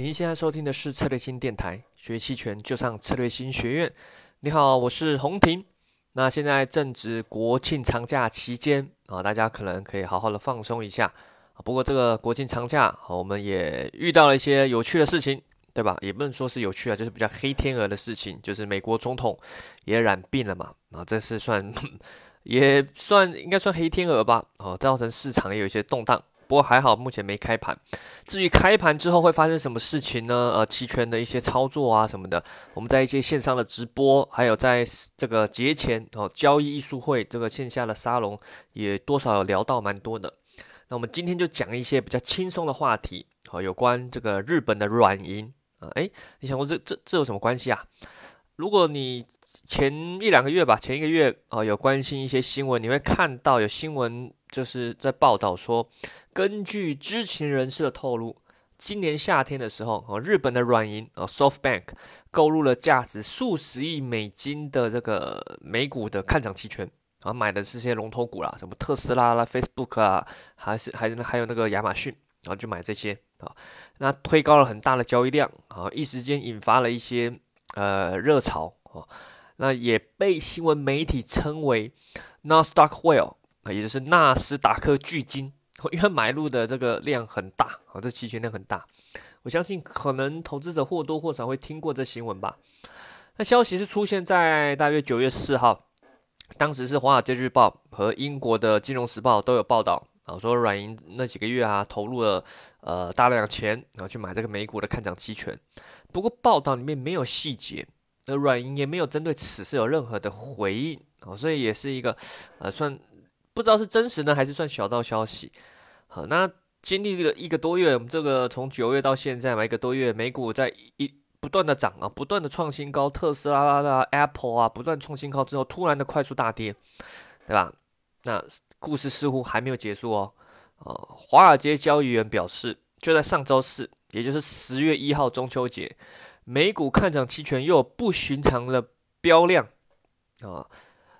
您现在收听的是策略星电台，学期权就上策略星学院。你好，我是洪婷。那现在正值国庆长假期间啊，大家可能可以好好的放松一下。不过这个国庆长假，我们也遇到了一些有趣的事情，对吧？也不能说是有趣啊，就是比较黑天鹅的事情，就是美国总统也染病了嘛。啊，这是算 也算应该算黑天鹅吧？哦，造成市场也有一些动荡。不过还好，目前没开盘。至于开盘之后会发生什么事情呢？呃，期权的一些操作啊什么的，我们在一些线上的直播，还有在这个节前哦交易艺术会这个线下的沙龙，也多少有聊到蛮多的。那我们今天就讲一些比较轻松的话题，好，有关这个日本的软银啊。诶，你想过这这这有什么关系啊？如果你前一两个月吧，前一个月啊，有关心一些新闻，你会看到有新闻就是在报道说，根据知情人士的透露，今年夏天的时候啊，日本的软银啊，SoftBank 购入了价值数十亿美金的这个美股的看涨期权啊，买的是些龙头股啦，什么特斯拉啦、Facebook 啊，还是还还有那个亚马逊，然后就买这些啊，那推高了很大的交易量啊，一时间引发了一些呃热潮啊。那也被新闻媒体称为 Nasdaq Whale 也就是纳斯达克巨鲸，因为买入的这个量很大啊，这期权量很大。我相信可能投资者或多或少会听过这新闻吧。那消息是出现在大约九月四号，当时是《华尔街日报》和英国的《金融时报》都有报道啊，说软银那几个月啊投入了呃大量的钱，然后去买这个美股的看涨期权。不过报道里面没有细节。那软银也没有针对此事有任何的回应啊，所以也是一个呃算不知道是真实呢还是算小道消息。好，那经历了一个多月，我们这个从九月到现在嘛，一个多月，美股在一不断的涨啊，不断的创新高，特斯拉啦、Apple 啊，不断创新高之后，突然的快速大跌，对吧？那故事似乎还没有结束哦。呃，华尔街交易员表示，就在上周四，也就是十月一号中秋节。美股看涨期权又有不寻常的飙量啊，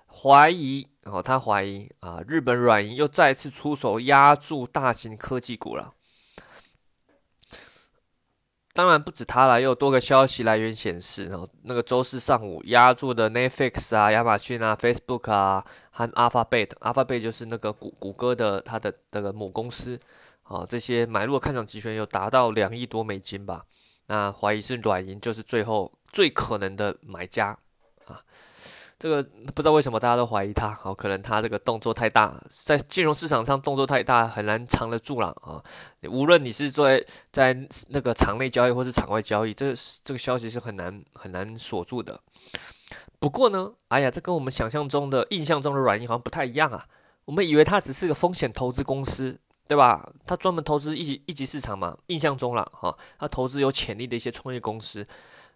怀疑啊，他怀疑啊，日本软银又再次出手压住大型科技股了。当然不止他了，又有多个消息来源显示，然后那个周四上午压住的 Netflix 啊、亚马逊啊、Facebook 啊和 Alphabet，Alphabet 就是那个谷谷歌的它的那个母公司啊，这些买入的看涨期权有达到两亿多美金吧。那怀疑是软银就是最后最可能的买家啊，这个不知道为什么大家都怀疑他，好，可能他这个动作太大，在金融市场上动作太大，很难藏得住了啊。无论你是在在那个场内交易或是场外交易，这这个消息是很难很难锁住的。不过呢，哎呀，这跟我们想象中的印象中的软银好像不太一样啊。我们以为它只是个风险投资公司。对吧？他专门投资一级一级市场嘛，印象中了哈。他投资有潜力的一些创业公司，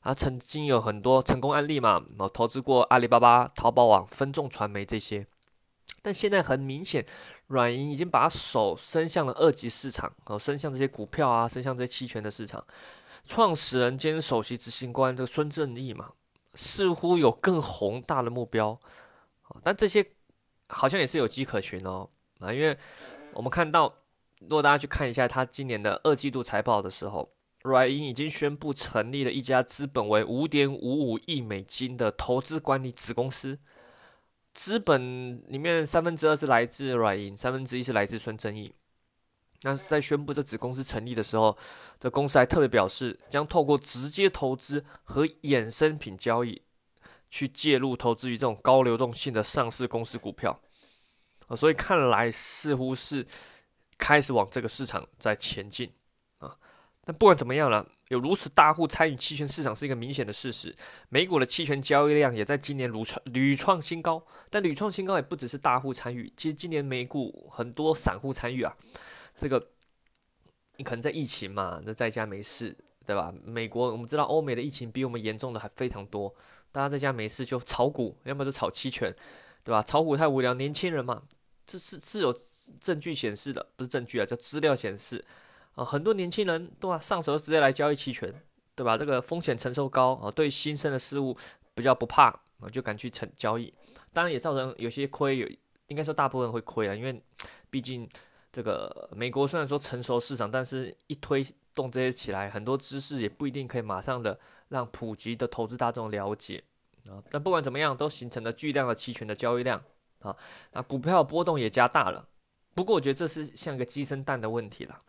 他曾经有很多成功案例嘛。然后投资过阿里巴巴、淘宝网、分众传媒这些。但现在很明显，软银已经把手伸向了二级市场，哦，伸向这些股票啊，伸向这些期权的市场。创始人兼首席执行官这个孙正义嘛，似乎有更宏大的目标。但这些好像也是有迹可循哦啊，因为我们看到。如果大家去看一下他今年的二季度财报的时候，软银已经宣布成立了一家资本为五点五五亿美金的投资管理子公司，资本里面三分之二是来自软银，三分之一是来自孙正义。那在宣布这子公司成立的时候，这公司还特别表示，将透过直接投资和衍生品交易，去介入投资于这种高流动性的上市公司股票。所以看来似乎是。开始往这个市场在前进！但不管怎么样了，有如此大户参与期权市场是一个明显的事实。美股的期权交易量也在今年屡创屡创新高，但屡创新高也不只是大户参与，其实今年美股很多散户参与啊。这个你可能在疫情嘛，那在家没事，对吧？美国我们知道欧美的疫情比我们严重的还非常多，大家在家没事就炒股，要么就炒期权，对吧？炒股太无聊，年轻人嘛。这是是有证据显示的，不是证据啊，叫资料显示啊，很多年轻人都啊，上手直接来交易期权，对吧？这个风险承受高啊，对新生的事物比较不怕啊，就敢去成交易。当然也造成有些亏，有应该说大部分会亏啊，因为毕竟这个美国虽然说成熟市场，但是一推动这些起来，很多知识也不一定可以马上的让普及的投资大众了解啊。但不管怎么样，都形成了巨量的期权的交易量啊，那股票波动也加大了。不过我觉得这是像一个鸡生蛋的问题了，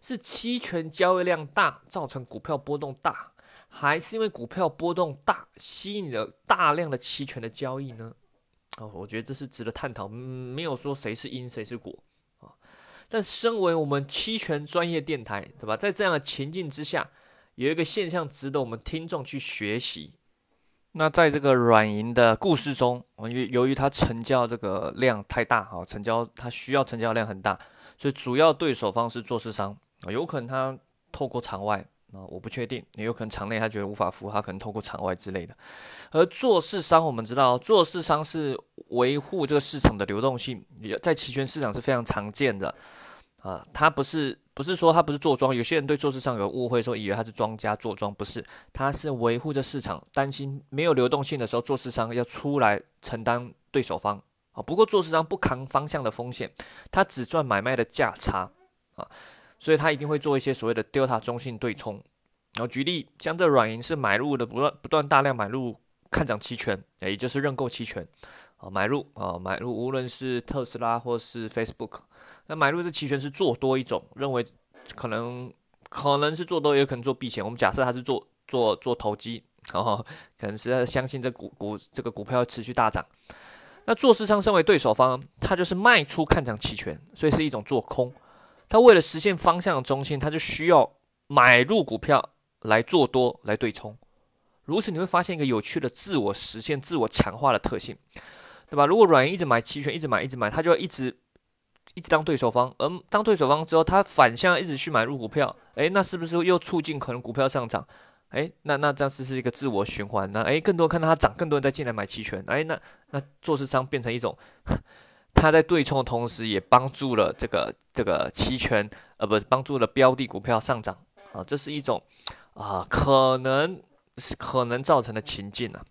是期权交易量大造成股票波动大，还是因为股票波动大吸引了大量的期权的交易呢？哦，我觉得这是值得探讨，没有说谁是因谁是果啊。但身为我们期权专业电台，对吧？在这样的情境之下，有一个现象值得我们听众去学习。那在这个软银的故事中，因为由于它成交这个量太大，哈，成交它需要成交量很大，所以主要对手方是做市商啊，有可能他透过场外啊，我不确定，也有可能场内他觉得无法服务，他可能透过场外之类的。而做市商，我们知道做市商是维护这个市场的流动性，在期权市场是非常常见的啊，他不是。不是说他不是做庄，有些人对做市上有误会，说以为他是庄家做庄，不是，他是维护着市场，担心没有流动性的时候，做市商要出来承担对手方啊。不过做市商不扛方向的风险，他只赚买卖的价差啊，所以他一定会做一些所谓的 delta 中性对冲。然后举例，像这软银是买入的不断不断大量买入看涨期权，也就是认购期权啊，买入啊买入，无论是特斯拉或是 Facebook。那买入这期权是做多一种，认为可能可能是做多，也可能做避险。我们假设他是做做做投机，然后可能是相信这股股这个股票要持续大涨。那做市商身为对手方，他就是卖出看涨期权，所以是一种做空。他为了实现方向的中心，他就需要买入股票来做多来对冲。如此你会发现一个有趣的自我实现、自我强化的特性，对吧？如果软银一直买期权，一直买，一直买，他就一直。一直当对手方，而当对手方之后，他反向一直去买入股票，诶，那是不是又促进可能股票上涨？诶，那那这样是是一个自我循环？那诶，更多看到它涨，更多人再进来买期权，诶，那那做市商变成一种，他在对冲的同时，也帮助了这个这个期权，呃，不是帮助了标的股票上涨啊，这是一种啊，可能可能造成的情境啊。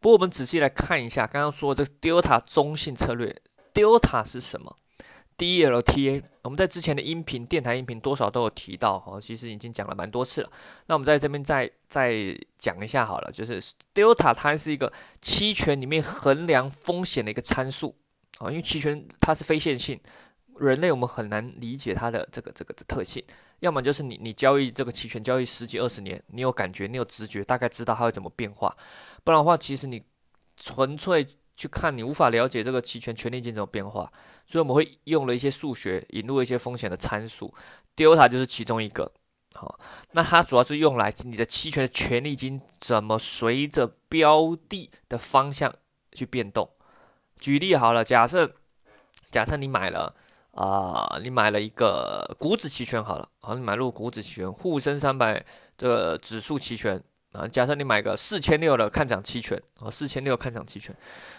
不过我们仔细来看一下，刚刚说的这个 Delta 中性策略，Delta 是什么？DLTA，我们在之前的音频、电台音频多少都有提到哦，其实已经讲了蛮多次了。那我们在这边再再讲一下好了，就是 Delta 它是一个期权里面衡量风险的一个参数啊，因为期权它是非线性，人类我们很难理解它的这个这个的特性。要么就是你你交易这个期权交易十几二十年，你有感觉，你有直觉，大概知道它会怎么变化。不然的话，其实你纯粹。去看你无法了解这个期权权利金怎么变化，所以我们会用了一些数学引入一些风险的参数，delta 就是其中一个。好，那它主要是用来你的期权的权利金怎么随着标的的方向去变动。举例好了，假设假设你买了啊，你买了一个股指期权好了，好，你买入股指期权沪深三百这个指数期权。啊，假设你买个四千六的看涨期权，啊，四千六看涨期权，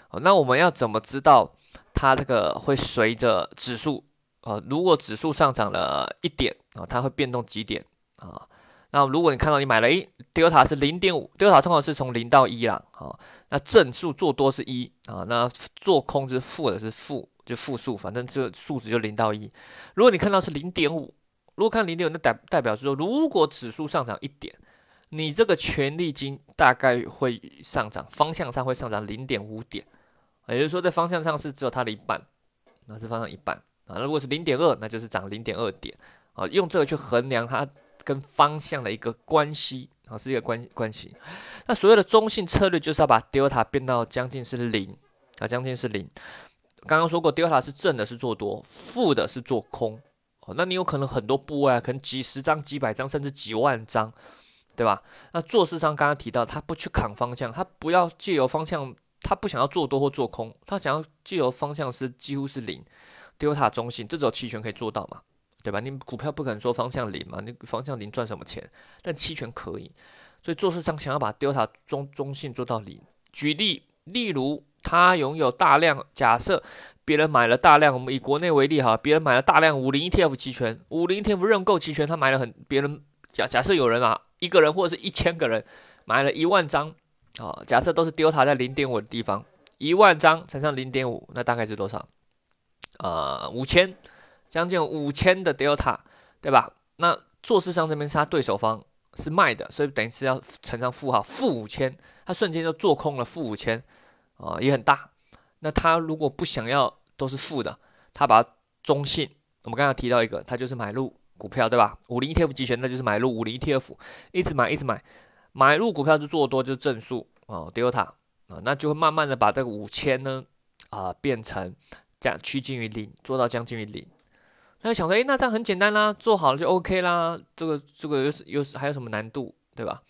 哦，那我们要怎么知道它这个会随着指数，啊，如果指数上涨了一点，啊，它会变动几点，啊，那如果你看到你买了一 delta 是零点五，delta 通常是从零到一啦，好，那正数做多是一，啊，那做空是负的是负，就负数，反正这数值就零到一。如果你看到是零点五，如果看零点五，那代代表是说，如果指数上涨一点。你这个权利金大概会上涨，方向上会上涨零点五点，也就是说在方向上是只有它的一半，那是方向一半啊。如果是零点二，那就是涨零点二点啊。用这个去衡量它跟方向的一个关系啊，是一个关关系。那所谓的中性策略就是要把 delta 变到将近是零啊，将近是零。刚刚说过，delta 是正的是做多，负的是做空哦。那你有可能很多部位啊，可能几十张、几百张，甚至几万张。对吧？那做市商刚刚提到，他不去扛方向，他不要借由方向，他不想要做多或做空，他想要借由方向是几乎是零，delta 中性，这种期权可以做到嘛？对吧？你股票不可能说方向零嘛？你方向零赚什么钱？但期权可以，所以做市商想要把 delta 中中性做到零。举例，例如他拥有大量，假设别人买了大量，我们以国内为例哈，别人买了大量五零 ETF 期权，五零 ETF 认购期权，他买了很，别人假假设有人啊。一个人或者是一千个人买了一万张，啊，假设都是 delta 在零点五的地方，一万张乘上零点五，那大概是多少？呃，五千，将近五千的 delta，对吧？那做市商这边是他对手方是卖的，所以等于是要乘上负号负五千，他瞬间就做空了负五千啊，也很大。那他如果不想要都是负的，他把中性，我们刚刚提到一个，他就是买入股票，对吧？五零 ETF 期权那就是买入五零 ETF，一直买一直买，买入股票就做多就是正数啊，Delta 啊，那就会慢慢的把这个五千呢啊变成这样趋近于零，做到将近于零。那想说，诶，那这样很简单啦，做好了就 OK 啦。这个这个又是又是还有什么难度，对吧？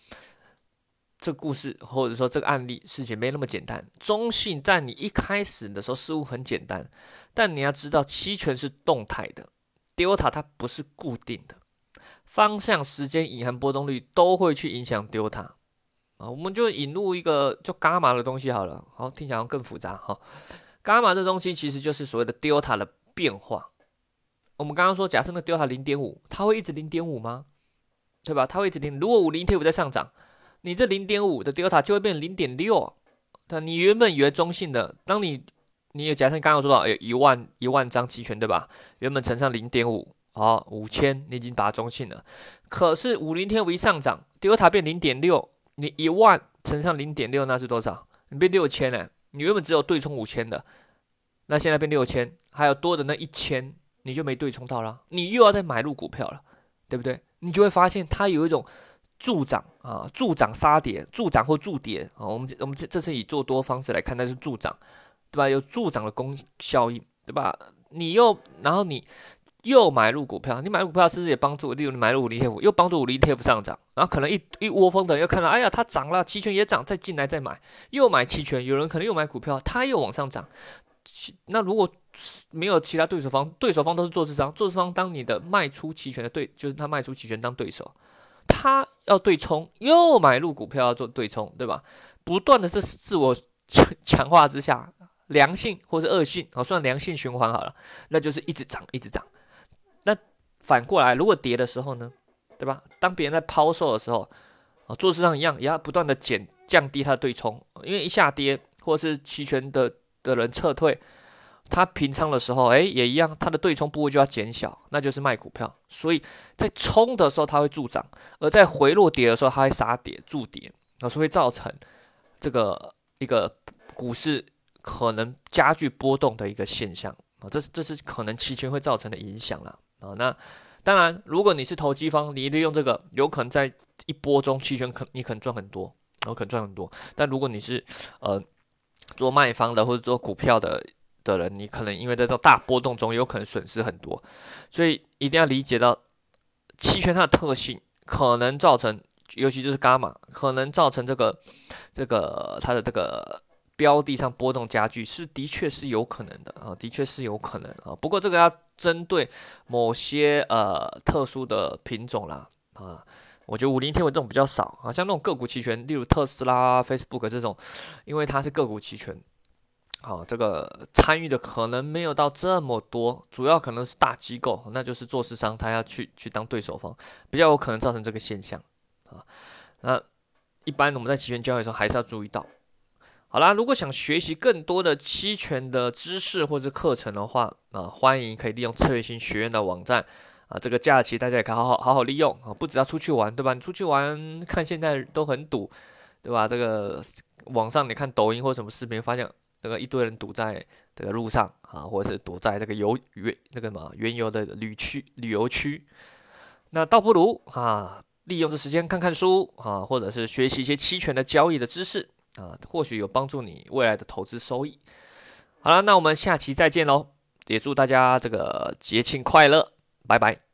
这故事或者说这个案例事情没那么简单。中性在你一开始的时候似乎很简单，但你要知道期权是动态的，delta 它不是固定的，方向、时间、隐含波动率都会去影响 delta 啊。我们就引入一个叫伽马的东西好了，好听起来更复杂哈。伽马这东西其实就是所谓的 delta 的变化。我们刚刚说，假设那 delta 零点五，它会一直零点五吗？对吧？它会一直零。如果五零 T 五在上涨，你这零点五的 delta 就会变零点六。对，你原本以为中性的，当你你也假设刚刚说到，有一万一万张期权，对吧？原本乘上零点五，好五千，你已经把它中性了。可是五零天五一上涨，delta 变零点六，你一万乘上零点六，那是多少？你变六千呢？你原本只有对冲五千的，那现在变六千，还有多的那一千。你就没对冲到了，你又要再买入股票了，对不对？你就会发现它有一种助涨啊，助涨杀跌，助涨或助跌啊。我们我们这这是以做多方式来看，那是助涨，对吧？有助涨的功效应，对吧？你又然后你又买入股票，你买入股票是不是也帮助？例如你买入五零 T 又帮助五零 T 上涨，然后可能一一窝蜂的又看到，哎呀，它涨了，期权也涨，再进来再买，又买期权，有人可能又买股票，它又往上涨。那如果没有其他对手方，对手方都是做市商，做市商当你的卖出期权的对，就是他卖出期权当对手，他要对冲，又买入股票要做对冲，对吧？不断的是自我强强化之下，良性或是恶性，好算良性循环好了，那就是一直涨一直涨。那反过来，如果跌的时候呢，对吧？当别人在抛售的时候，啊，做市商一样也要不断的减降低它的对冲，因为一下跌或是期权的。的人撤退，他平仓的时候，哎，也一样，他的对冲部位就要减小，那就是卖股票。所以在冲的时候，它会助涨；而在回落跌的时候，它会杀跌助跌，那是会造成这个一个股市可能加剧波动的一个现象啊。这是这是可能期权会造成的影响了啊。那当然，如果你是投机方，你利用这个，有可能在一波中期权可你可能赚很多，然后可能赚很多。但如果你是呃。做卖方的或者做股票的的人，你可能因为在这种大波动中，有可能损失很多，所以一定要理解到期权它的特性，可能造成，尤其就是伽马，可能造成这个这个它的这个标的上波动加剧，是的确是有可能的啊，的确是有可能啊。不过这个要针对某些呃特殊的品种啦啊。我觉得五零天文这种比较少啊，像那种个股期权，例如特斯拉、Facebook 这种，因为它是个股期权，好，这个参与的可能没有到这么多，主要可能是大机构，那就是做市商，他要去去当对手方，比较有可能造成这个现象啊。那一般我们在期权交易的时候还是要注意到。好啦，如果想学习更多的期权的知识或者课程的话，啊，欢迎可以利用策略性学院的网站。啊，这个假期大家也可以好好好好利用啊！不只要出去玩，对吧？你出去玩，看现在都很堵，对吧？这个网上你看抖音或什么视频，发现那个一堆人堵在这个路上啊，或者是堵在这个游原那个什么原油的旅区旅游区，那倒不如啊，利用这时间看看书啊，或者是学习一些期权的交易的知识啊，或许有帮助你未来的投资收益。好了，那我们下期再见喽！也祝大家这个节庆快乐！拜拜。